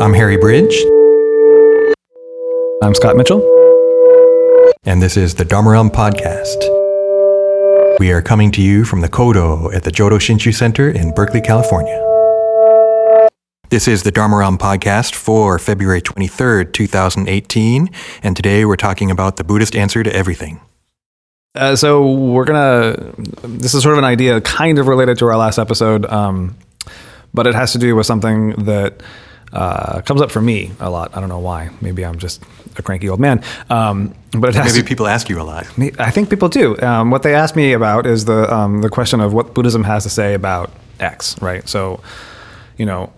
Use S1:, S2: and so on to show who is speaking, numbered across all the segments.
S1: I'm Harry Bridge,
S2: I'm Scott Mitchell.
S1: and this is the Dharma Dharmaram Podcast. We are coming to you from the Kodo at the Jodo Shinshu Center in Berkeley, California. This is the Dharma Dharmaram Podcast for February 23rd, 2018, and today we're talking about the Buddhist answer to everything.
S2: Uh, so we're gonna. This is sort of an idea, kind of related to our last episode, um, but it has to do with something that uh, comes up for me a lot. I don't know why. Maybe I'm just a cranky old man. Um, but it has
S1: Maybe
S2: to,
S1: people ask you a lot.
S2: I think people do. Um, what they ask me about is the um, the question of what Buddhism has to say about X, right? So, you know,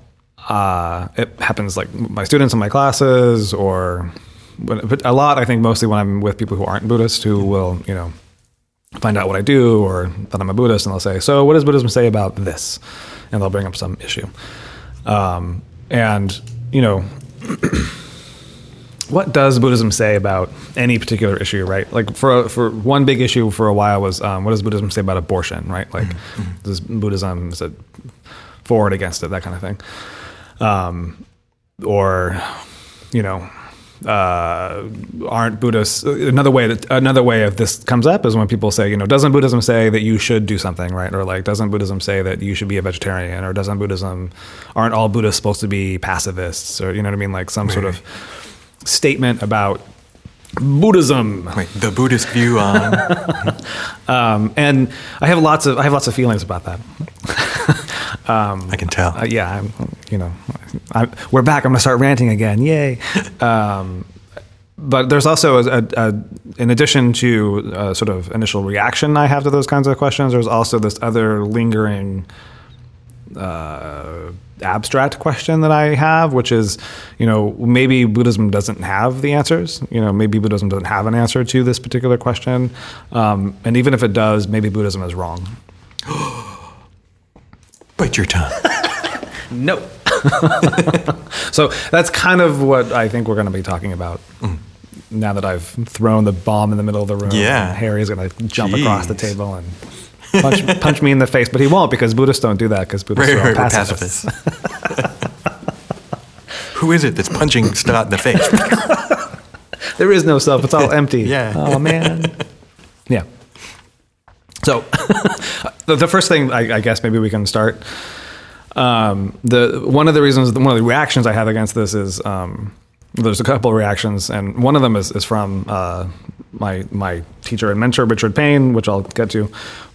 S2: uh, it happens like my students in my classes, or but a lot. I think mostly when I'm with people who aren't Buddhist, who will you know find out what I do or that I'm a Buddhist, and they'll say, "So, what does Buddhism say about this?" And they'll bring up some issue. Um, and you know, what does Buddhism say about any particular issue, right? Like for for one big issue for a while was um, what does Buddhism say about abortion, right? Like does Buddhism is it for and against it, that kind of thing, um, or you know. Uh, aren't Buddhists another way that another way of this comes up is when people say, you know, doesn't Buddhism say that you should do something, right? Or like, doesn't Buddhism say that you should be a vegetarian? Or doesn't Buddhism aren't all Buddhists supposed to be pacifists? Or you know what I mean? Like some sort of statement about Buddhism.
S1: Wait, the Buddhist view on.
S2: Um, and I have lots of I have lots of feelings about that.
S1: I can tell.
S2: Uh, yeah, I'm, you know, I, we're back. I'm going to start ranting again. Yay! Um, but there's also a, a, a in addition to a sort of initial reaction I have to those kinds of questions. There's also this other lingering uh, abstract question that I have, which is, you know, maybe Buddhism doesn't have the answers. You know, maybe Buddhism doesn't have an answer to this particular question, um, and even if it does, maybe Buddhism is wrong.
S1: Bite your tongue.
S2: No. so that's kind of what I think we're going to be talking about. Mm. Now that I've thrown the bomb in the middle of the room,
S1: Yeah.
S2: Harry's going to jump across the table and punch, punch me in the face, but he won't because Buddhists don't do that because Buddhists
S1: Right,
S2: are
S1: right,
S2: pacifists.
S1: pacifists. Who is it that's punching Scott in the face?
S2: There is no self; it's all empty.
S1: Yeah.
S2: Oh man. Yeah. So, the, the first thing I, I guess maybe we can start. Um, the one of the reasons, one of the reactions I have against this is um, there's a couple of reactions, and one of them is, is from uh, my my teacher and mentor Richard Payne, which I'll get to,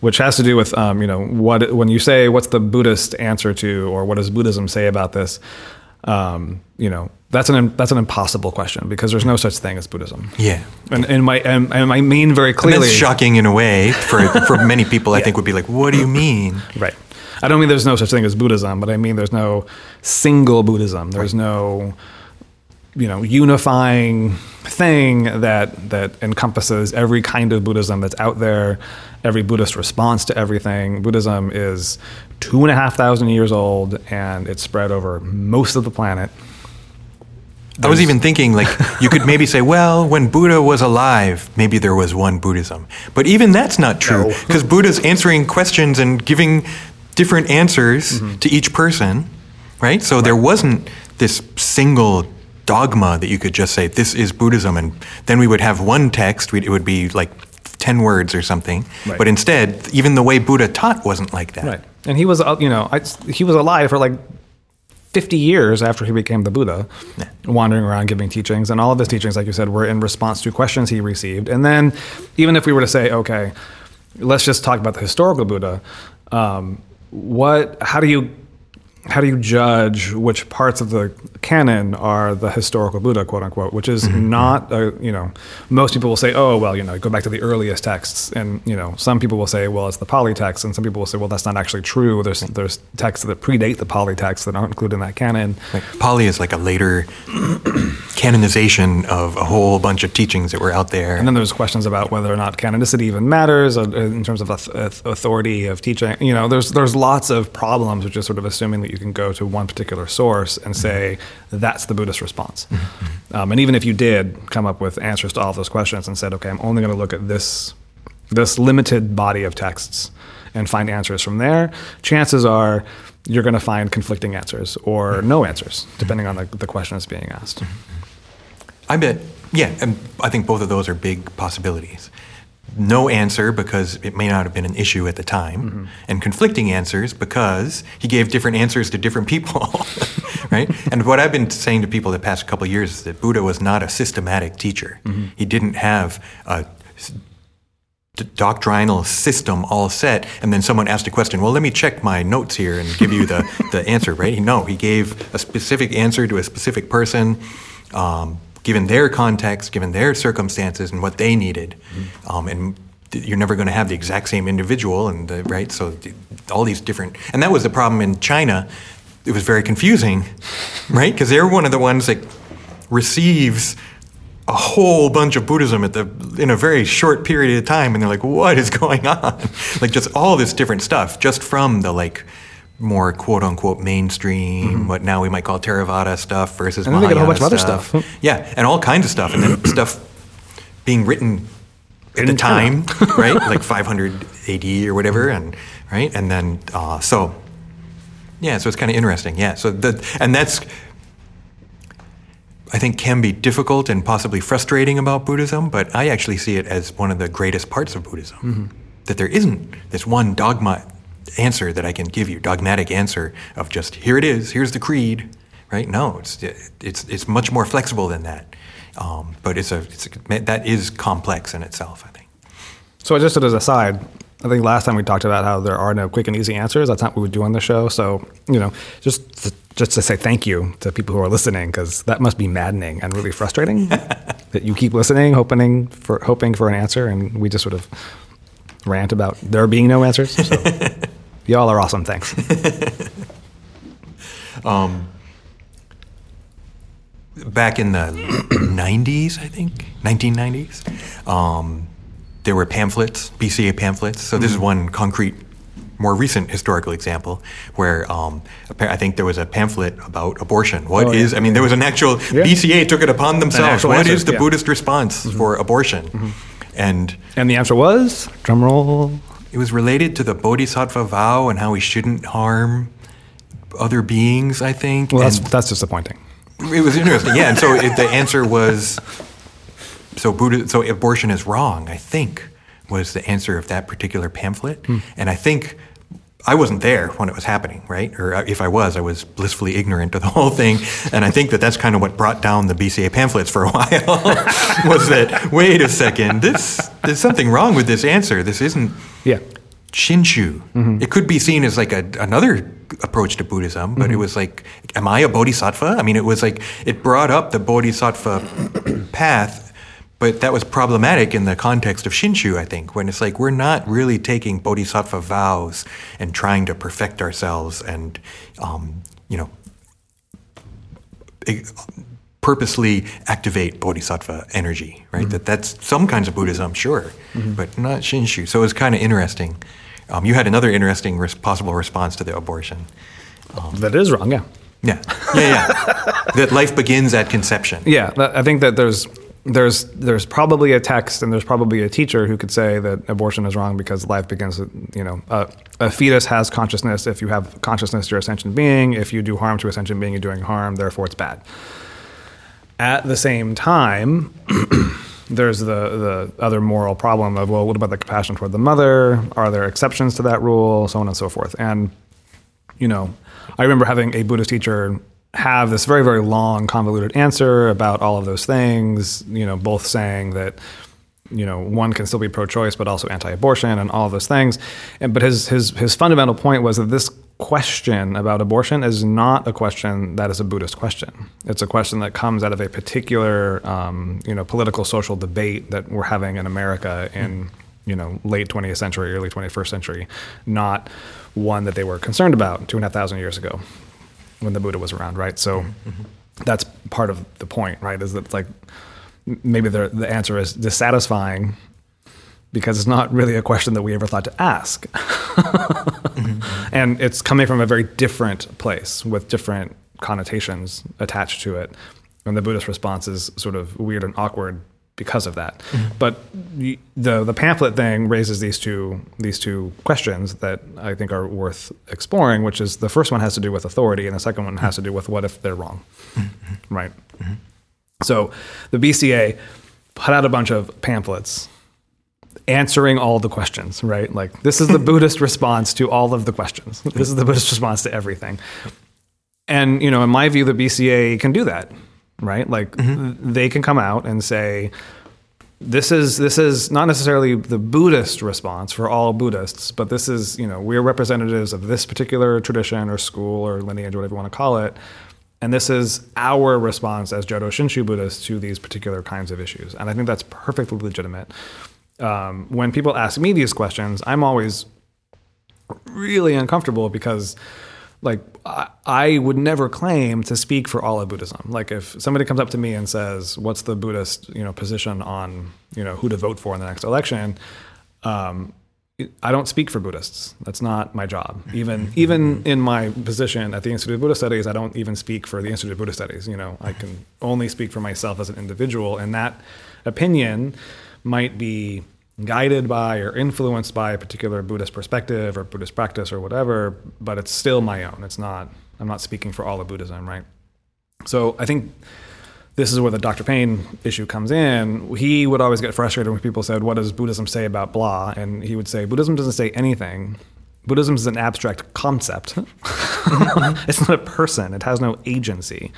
S2: which has to do with um, you know what when you say what's the Buddhist answer to, or what does Buddhism say about this. Um, you know that's an that's an impossible question because there's no such thing as Buddhism.
S1: Yeah.
S2: And, and my and, and I mean very
S1: And
S2: clearly.
S1: that's shocking in a way for for many people. I think would be like, "What do you mean?"
S2: Right. I don't mean there's no such thing as Buddhism, but I mean there's no single Buddhism. There's no you know unifying thing that that encompasses every kind of Buddhism that's out there, every Buddhist response to everything. Buddhism is two and a half thousand years old and it's spread over most of the planet.
S1: I was even thinking like you could maybe say, "Well, when Buddha was alive, maybe there was one Buddhism." But even that's not true
S2: No.
S1: because Buddha's answering questions and giving different answers
S2: Mm-hmm.
S1: to each person, right? So there wasn't this single dogma that you could just say this is Buddhism and then we would have one text, it would be like 10 words or something.
S2: Right.
S1: But instead, even the way Buddha taught wasn't like that.
S2: Right. And he was, uh, you know, I, he was alive for like 50 years after he became the Buddha, wandering around giving teachings. And all of his teachings, like you said, were in response to questions he received. And then, even if we were to say, okay, let's just talk about the historical Buddha, um, what, how do you, how do you judge which parts of the canon are the historical Buddha, quote unquote, which is not, a, you know, most people will say, oh, well, you know, go back to the earliest texts. And, you know, some people will say, well, it's the Pali text. And some people will say, well, that's not actually true. There's, there's texts that predate the Pali text that aren't included in that canon.
S1: Like Pali is like a later canonization of a whole bunch of teachings that were out there.
S2: And then there's questions about whether or not canonicity even matters uh, in terms of auth- auth- authority of teaching. You know, there's there's lots of problems with just sort of assuming that you can go to one particular source and mm-hmm. say that's the Buddhist response. Mm-hmm. Mm-hmm. Um, and even if you did come up with answers to all of those questions and said, okay, I'm only going to look at this this limited body of texts and find answers from there, chances are you're going to find conflicting answers or no answers, depending on the, the question that's being asked.
S1: I bet, yeah, and I think both of those are big possibilities. No answer because it may not have been an issue at the time,
S2: Mm-hmm.
S1: and conflicting answers because he gave different answers to different people, right? And what I've been saying to people the past couple of years is that Buddha was not a systematic teacher.
S2: Mm-hmm.
S1: He didn't have a doctrinal system all set, and then someone asked a question. Well, let me check my notes here and give you the, the answer, right? No, he gave a specific answer to a specific person, um, given their context, given their circumstances, and what they needed. Um, and you're never going to have the exact same individual, and the, right? So th- all these different, and that was the problem in China. It was very confusing, right? Because they're one of the ones that receives a whole bunch of Buddhism at the in a very short period of time, and they're like, "What is going on?" like just all this different stuff, just from the like more quote unquote mainstream, what now we might call Theravada stuff versus
S2: Mm-hmm. And then they get a whole bunch of other stuff.
S1: Yeah, and all kinds of stuff, and then stuff being written at
S2: In
S1: the time, right? Like 500 AD or whatever, and right, and then uh, so yeah, so it's kind of interesting. Yeah, so the and that's I think can be difficult and possibly frustrating about Buddhism, but I actually see it as one of the greatest parts of Buddhism. That there isn't this one dogma answer that I can give you, dogmatic answer of just here it is, here's the creed, right? No, it's it's it's much more flexible than that. Um, but it's a, it's a that is complex in itself. I think.
S2: So just as a side, I think last time we talked about how there are no quick and easy answers. That's not what we do on the show. So you know, just to, just to say thank you to people who are listening because that must be maddening and really frustrating that you keep listening, hoping for hoping for an answer, and we just sort of rant about there being no answers. So y'all are awesome. Thanks.
S1: back in the 90s, I think, 1990s, um, there were pamphlets, BCA pamphlets. So this is one concrete, more recent historical example where um, I think there was a pamphlet about abortion. What
S2: Oh,
S1: is?
S2: yeah.
S1: I mean, there was an actual
S2: Yeah.
S1: BCA took it upon themselves. What
S2: answer,
S1: is the
S2: yeah.
S1: Buddhist response for abortion? And
S2: And the answer was drum roll.
S1: It was related to the Bodhisattva vow and how we shouldn't harm other beings. I think.
S2: Well, that's
S1: And-
S2: that's disappointing.
S1: it was interesting, yeah. And so it, the answer was, so Buddha, so abortion is wrong. I think was the answer of that particular pamphlet, and I think I wasn't there when it was happening, right? Or uh, if I was, I was blissfully ignorant of the whole thing. And I think that that's kind of what brought down the BCA pamphlets for a while. was that wait a second, this there's something wrong with this answer. This isn't
S2: Yeah.
S1: Shinshu. It could be seen as like a, another approach to Buddhism, but it was like, am I a bodhisattva? I mean, it was like, it brought up the bodhisattva path, but that was problematic in the context of Shinshu, I think, when it's like, we're not really taking bodhisattva vows and trying to perfect ourselves and, um, you know, purposely activate bodhisattva energy, right? Mm-hmm. That that's some kinds of Buddhism, sure, mm-hmm. but not Shinshu. So it was kind of interesting. Um, you had another interesting res- possible response to the abortion.
S2: Um, that is wrong. Yeah.
S1: Yeah, yeah, yeah. that life begins at conception.
S2: Yeah, I think that there's there's there's probably a text and there's probably a teacher who could say that abortion is wrong because life begins. You know, a, a fetus has consciousness. If you have consciousness, you're a sentient being. If you do harm to a sentient being, you're doing harm. Therefore, it's bad. At the same time, there's the the other moral problem of well, what about the compassion toward the mother? Are there exceptions to that rule? So on and so forth. And you know, I remember having a Buddhist teacher have this very, very long, convoluted answer about all of those things, you know, both saying that, you know, one can still be pro-choice, but also anti-abortion and all those things. And, but his, his, his fundamental point was that this question about abortion is not a question that is a Buddhist question. It's a question that comes out of a particular, um, you know, political social debate that we're having in America in, you know, late 20th century, early 21st century, not one that they were concerned about two and a half thousand years ago when the Buddha was around, right? So that's part of the point, right? Is that like maybe the, the answer is dissatisfying because it's not really a question that we ever thought to ask. Mm-hmm. And it's coming from a very different place with different connotations attached to it. And the Buddhist response is sort of weird and awkward because of that. Mm-hmm. But the the pamphlet thing raises these two these two questions that I think are worth exploring. Which is the first one has to do with authority, and the second one has to do with what if they're wrong, mm-hmm. right? So the BCA put out a bunch of pamphlets answering all the questions, right? Like this is the Buddhist response to all of the questions. This is the Buddhist response to everything. And you know, in my view, the BCA can do that, right? Like th- they can come out and say, this is this is not necessarily the Buddhist response for all Buddhists, but this is you know we're representatives of this particular tradition or school or lineage, whatever you want to call it, and this is our response as Jodo Shinshu Buddhists to these particular kinds of issues, and I think that's perfectly legitimate. Um, when people ask me these questions, I'm always really uncomfortable because like I, I would never claim to speak for all of Buddhism. Like if somebody comes up to me and says, "What's the Buddhist you know position on you know who to vote for in the next election?" Um, I don't speak for Buddhists. That's not my job. Even even in my position at the Institute of Buddhist Studies, I don't even speak for the Institute of Buddhist Studies. You know, I can only speak for myself as an individual, and that opinion might be guided by or influenced by a particular Buddhist perspective or Buddhist practice or whatever, but it's still my own. It's not. I'm not speaking for all of Buddhism, right? So I think this is where the Dr. Payne issue comes in. He would always get frustrated when people said, What does Buddhism say about blah? And he would say, Buddhism doesn't say anything. Buddhism is an abstract concept. it's not a person. It has no agency.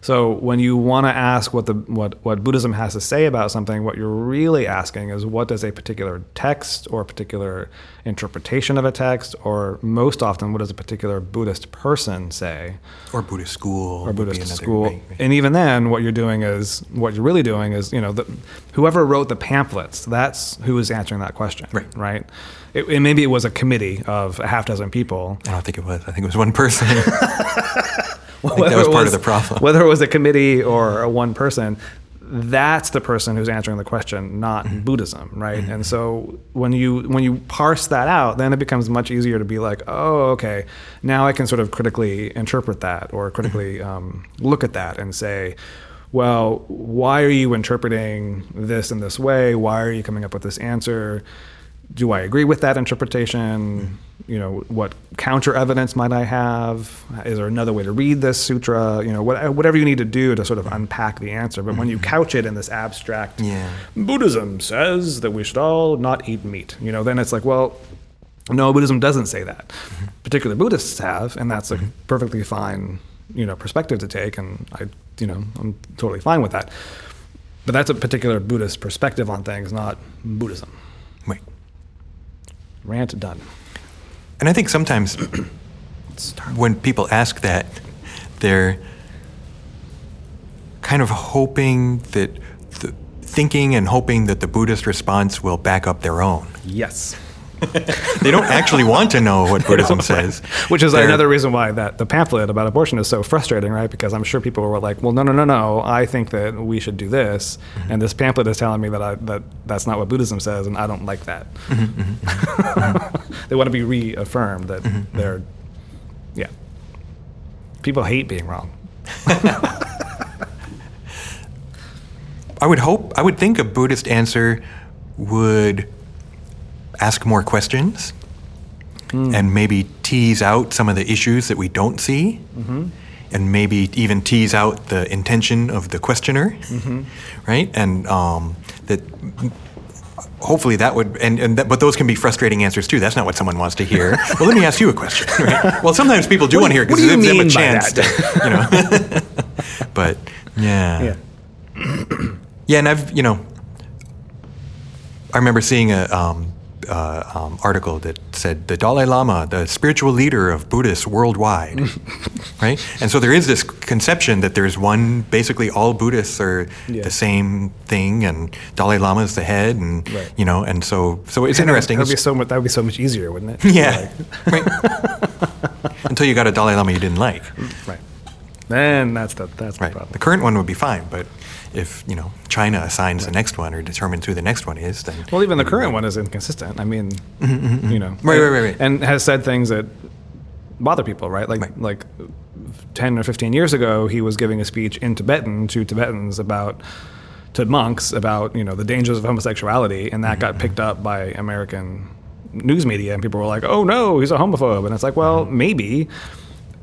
S2: So when you want to ask what the what what Buddhism has to say about something, what you're really asking is what does a particular text or a particular interpretation of a text, or most often what does a particular Buddhist person say?
S1: Or Buddhist school.
S2: or Buddhist school. And even then, what you're doing is what you're really doing is you know the, whoever wrote the pamphlets. That's who is answering that question,
S1: Right.
S2: Right. It, and maybe it was a committee of a half dozen people.
S1: I don't think it was. I think it was one person.
S2: I
S1: think that was part of the problem.
S2: Whether it was a committee or a one person, that's the person who's answering the question, not
S1: Mm-hmm.
S2: Buddhism, right? And so when you when you parse that out, then it becomes much easier to be like, oh, okay, now I can sort of critically interpret that or critically
S1: Mm-hmm.
S2: um, look at that and say. Well, why are you interpreting this in this way? Why are you coming up with this answer? Do I agree with that interpretation? Mm-hmm. You know, what counter evidence might I have? Is there another way to read this sutra? You know, what, whatever you need to do to sort of unpack the answer. But when you mm-hmm. couch it in this abstract,
S1: Yeah.
S2: Buddhism says that we should all not eat meat. You know, then it's like, well, no, Buddhism doesn't say that. Mm-hmm. Particular Buddhists have, and that's a perfectly fine, you know, perspective to take. And I, you know, I'm totally fine with that. But that's a particular Buddhist perspective on things, not Buddhism. Rant done.
S1: And I think sometimes when people ask that, they're kind of hoping that, the, thinking and hoping that the Buddhist response will back up their own.
S2: Yes.
S1: They don't actually want to know what Buddhism says.
S2: Which is
S1: They're-
S2: another reason why that the pamphlet about abortion is so frustrating, right? Because I'm sure people were like, "Well, no, no, no, no. I think that we should do this,"
S1: Mm-hmm.
S2: and this pamphlet is telling me that I, that that's not what Buddhism says, and I don't like that.
S1: Mm-hmm,
S2: they want to be reaffirmed that they're, yeah. People hate being wrong.
S1: I would hope, I would think a Buddhist answer would ask more questions and maybe tease out some of the issues that we don't see and maybe even tease out the intention of the questioner, right? And um, that hopefully that would, and, and that, but those can be frustrating answers too. That's not what someone wants to hear. well, let me ask you a question. Right? Well, sometimes people do
S2: What
S1: want to hear because
S2: do
S1: it gives them a chance to, you know. but yeah.
S2: Yeah.
S1: Yeah, and I've you know, I remember seeing a um, uh, um, article that said the Dalai Lama, the spiritual leader of Buddhists worldwide, right? And so there is this conception that there's one, basically all Buddhists are
S2: Yeah.
S1: the same thing, and Dalai Lama is the head, and
S2: Right.
S1: you know, and so so it's interesting.
S2: That would be so much. That would be so much easier, wouldn't it?
S1: yeah, right. Until you got a Dalai Lama you didn't like,
S2: Like, right. Then that's the that's the
S1: right?
S2: problem.
S1: The current one would be fine, but if you know China assigns the next one or determines who the next one is, then
S2: Well, even the current one is inconsistent. I mean, mm-hmm, mm-hmm, mm-hmm. you know,
S1: Mm-hmm, Right,
S2: and,
S1: right, right, right.
S2: and has said things that bother people, right? Like,
S1: Right.
S2: like ten or fifteen years ago, he was giving a speech in Tibetan to Tibetans about to monks about you know the dangers of homosexuality, and that got picked up by American news media, and people were like, "Oh no, he's a homophobe," and it's like, well, maybe,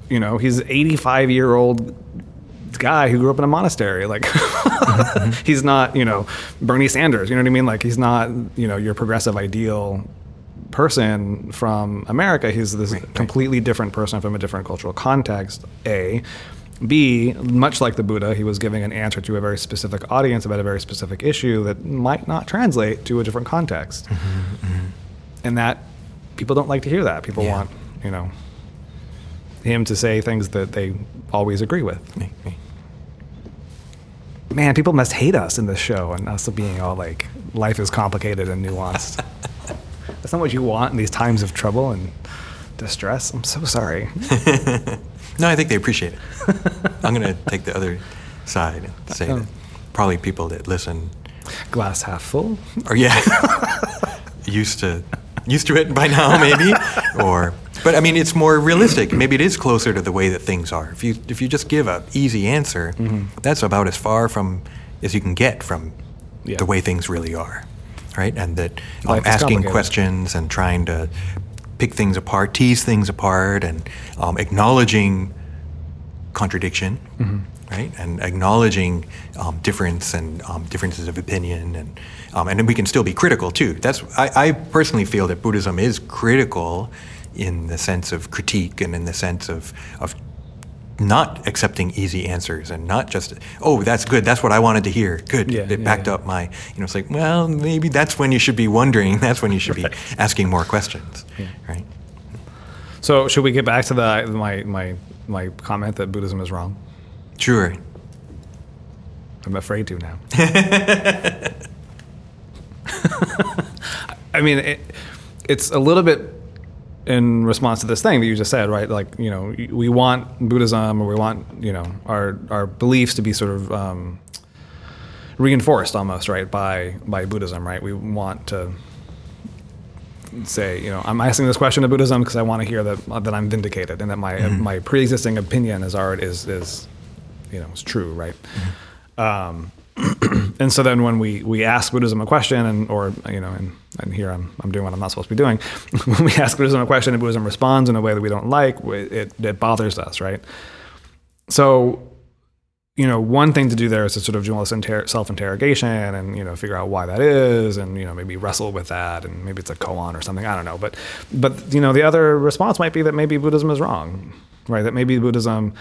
S2: you know, he's 85 year old guy who grew up in a monastery. Like, he's not, you know, Bernie Sanders. You know what I mean? Like, he's not, you know, your progressive ideal person from America. He's this completely different person from a different cultural context. A. B, much like the Buddha, he was giving an answer to a very specific audience about a very specific issue that might not translate to a different context. Mm-hmm, mm-hmm. And that people don't like to hear that. People
S1: Yeah.
S2: want, you know, him to say things that they always agree with. Man, people must hate us in this show and us being all like, life is complicated and nuanced. That's not what you want in these times of trouble and distress. I'm so sorry.
S1: No, I think they appreciate it. I'm going to take the other side and say that um. probably people that listen
S2: Glass half full.
S1: Or, yeah used to used to it by now maybe or but I mean it's more realistic. Maybe it is closer to the way that things are. If you if you just give a easy answer, that's about as far from as you can get from
S2: Yeah.
S1: the way things really are, right? And that um, asking questions and trying to pick things apart, tease things apart, and um, acknowledging contradiction, right? And acknowledging um, difference and um, differences of opinion, and um, and then we can still be critical too. That's I, I personally feel that Buddhism is critical in the sense of critique and in the sense of of not accepting easy answers and not just oh that's good. That's what I wanted to hear. Good.
S2: Yeah,
S1: it
S2: yeah,
S1: backed
S2: yeah.
S1: up my you know it's like well maybe that's when you should be wondering. That's when you should be asking more questions. Right?
S2: So should we get back to the my my my comment that Buddhism is wrong?
S1: sure.
S2: I'm afraid to now. I mean, it, it's a little bit in response to this thing that you just said, right? Like, you know, we want Buddhism or we want, you know, our our beliefs to be sort of um, reinforced almost, right, by by Buddhism, right? We want to say, you know, I'm asking this question of Buddhism because I want to hear that that I'm vindicated and that my my pre-existing opinion is already is is you know is true, right? Um, and so then when we, we ask Buddhism a question and or you know and, and here I'm, I'm doing what I'm not supposed to be doing when we ask Buddhism a question and Buddhism responds in a way that we don't like it, it, bothers us right? So you know one thing to do there is to sort of do all this inter- self-interrogation and you know figure out why that is and you know maybe wrestle with that and maybe it's a koan or something I don't know. But but you know the other response might be that maybe Buddhism is wrong right that maybe Buddhism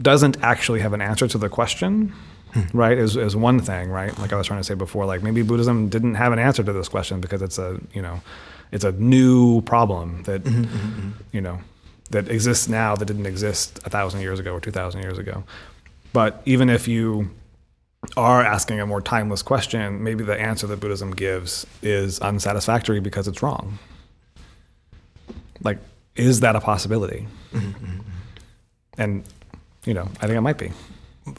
S2: doesn't actually have an answer to the question hmm. right is, is one thing right? Like i was trying to say before like maybe buddhism didn't have an answer to this question because it's a you know it's a new problem that mm-hmm, mm-hmm, mm-hmm. you know that exists now that didn't exist a thousand years ago or two thousand years ago. But even if you are asking a more timeless question maybe the answer that buddhism gives is unsatisfactory because it's wrong. Like is that a possibility and you know i think it might be.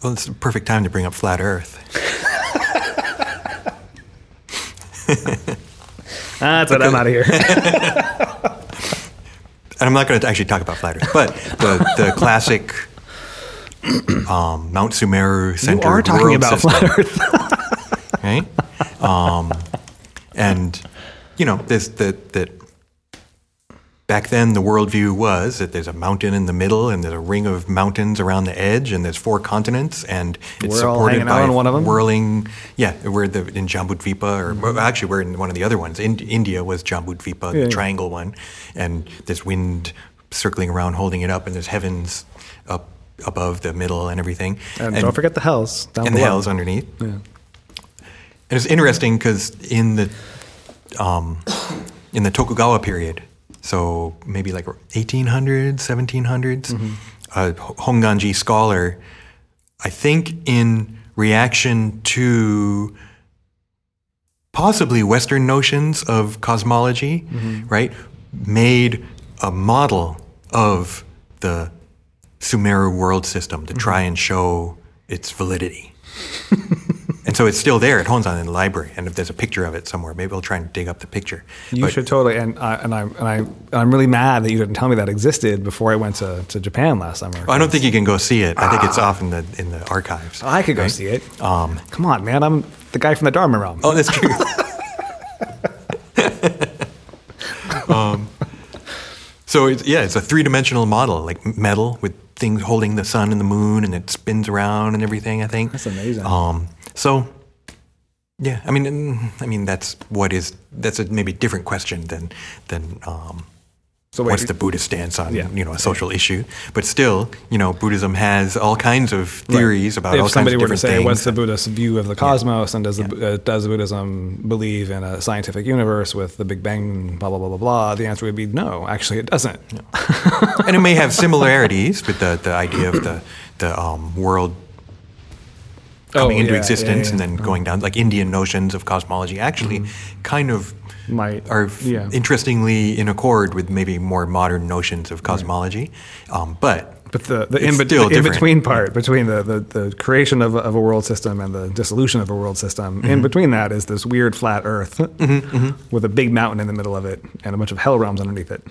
S1: Well it's the perfect time to bring up flat earth.
S2: That's what i'm out of here.
S1: And I'm not going to actually talk about flat Earth, but the, the classic um, Mount Sumeru
S2: you
S1: centered
S2: are talking
S1: world
S2: about
S1: system,
S2: flat earth.
S1: Right? Um, and you know, this that that back then the worldview was that there's a mountain in the middle and there's a ring of mountains around the edge and there's four continents and it's
S2: We're
S1: supported by
S2: on one of 'em?
S1: whirling. Yeah, we're the, in Jambudvipa, or
S2: Mm-hmm.
S1: actually we're in one of the other ones. In, India was Jambudvipa,
S2: Yeah,
S1: the triangle one, and there's wind circling around, holding it up, and there's heavens up above the middle and everything.
S2: and, don't forget the hells down
S1: and the hells underneath.
S2: Yeah.
S1: And it's interesting because in the um, in the Tokugawa period, so maybe like 1800s, 1700s, a Honganji scholar, I think in reaction to possibly Western notions of cosmology, mm-hmm. right, made a model of the Sumeru world system to mm-hmm. try and show its validity. So it's still there It at Honzan in the library. And if there's a picture of it somewhere, maybe I'll try and dig up the picture.
S2: You
S1: But-
S2: should totally, and I, and I and I I'm really mad that you didn't tell me that existed before I went to, to Japan last summer.
S1: I don't think you can go see it. I think it's off in the in the archives.
S2: I could go
S1: right?
S2: see it.
S1: Um,
S2: Come on, man! I'm the guy from the Dharma realm.
S1: oh, that's true. um, so it's, yeah, it's a three dimensional model, like metal with things holding the sun and the moon, and it spins around and everything. I think
S2: That's amazing.
S1: Um, so yeah, I mean, I mean that's what is that's a maybe different question than than um,
S2: So wait,
S1: what's the Buddhist stance on
S2: Yeah.
S1: you know a social issue. But still, you know, Buddhism has all kinds of theories about all
S2: if
S1: kinds
S2: somebody
S1: of
S2: were to say,
S1: things.
S2: "What's the Buddhist view of the cosmos?" and does the, uh, does Buddhism believe in a scientific universe with the Big Bang? Blah blah blah blah blah. The answer would be no. Actually, it doesn't.
S1: and it may have similarities with the, the idea of the the um, world coming
S2: Oh,
S1: into
S2: yeah,
S1: existence
S2: yeah,
S1: and
S2: yeah.
S1: then going down. Like Indian notions of cosmology actually kind of
S2: Might
S1: are interestingly in accord with maybe more modern notions of cosmology. Um, but
S2: But the, the, in, the in, between part, between the, the, the creation of a, of a world system and the dissolution of a world system,
S1: Mm-hmm.
S2: in between that is this weird flat Earth with a big mountain in the middle of it and a bunch of hell realms underneath it,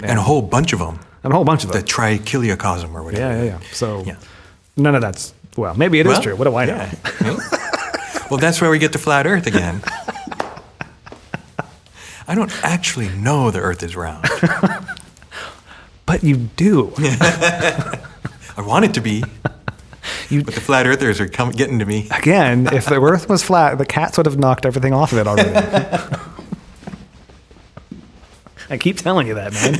S1: and a whole bunch of them,
S2: and a whole bunch of
S1: the
S2: them.
S1: trichiliocosm or whatever.
S2: Yeah, yeah, yeah. So
S1: Yeah.
S2: none of that's well, maybe it is
S1: Well,
S2: true. What do I know?
S1: yeah. well, that's where we get to flat Earth again. I don't actually know the Earth is round.
S2: But you do.
S1: I want it to be,
S2: You
S1: but the flat Earthers are come, getting to me.
S2: again, if the Earth was flat, the cats would have knocked everything off of it already. I keep telling you that, man.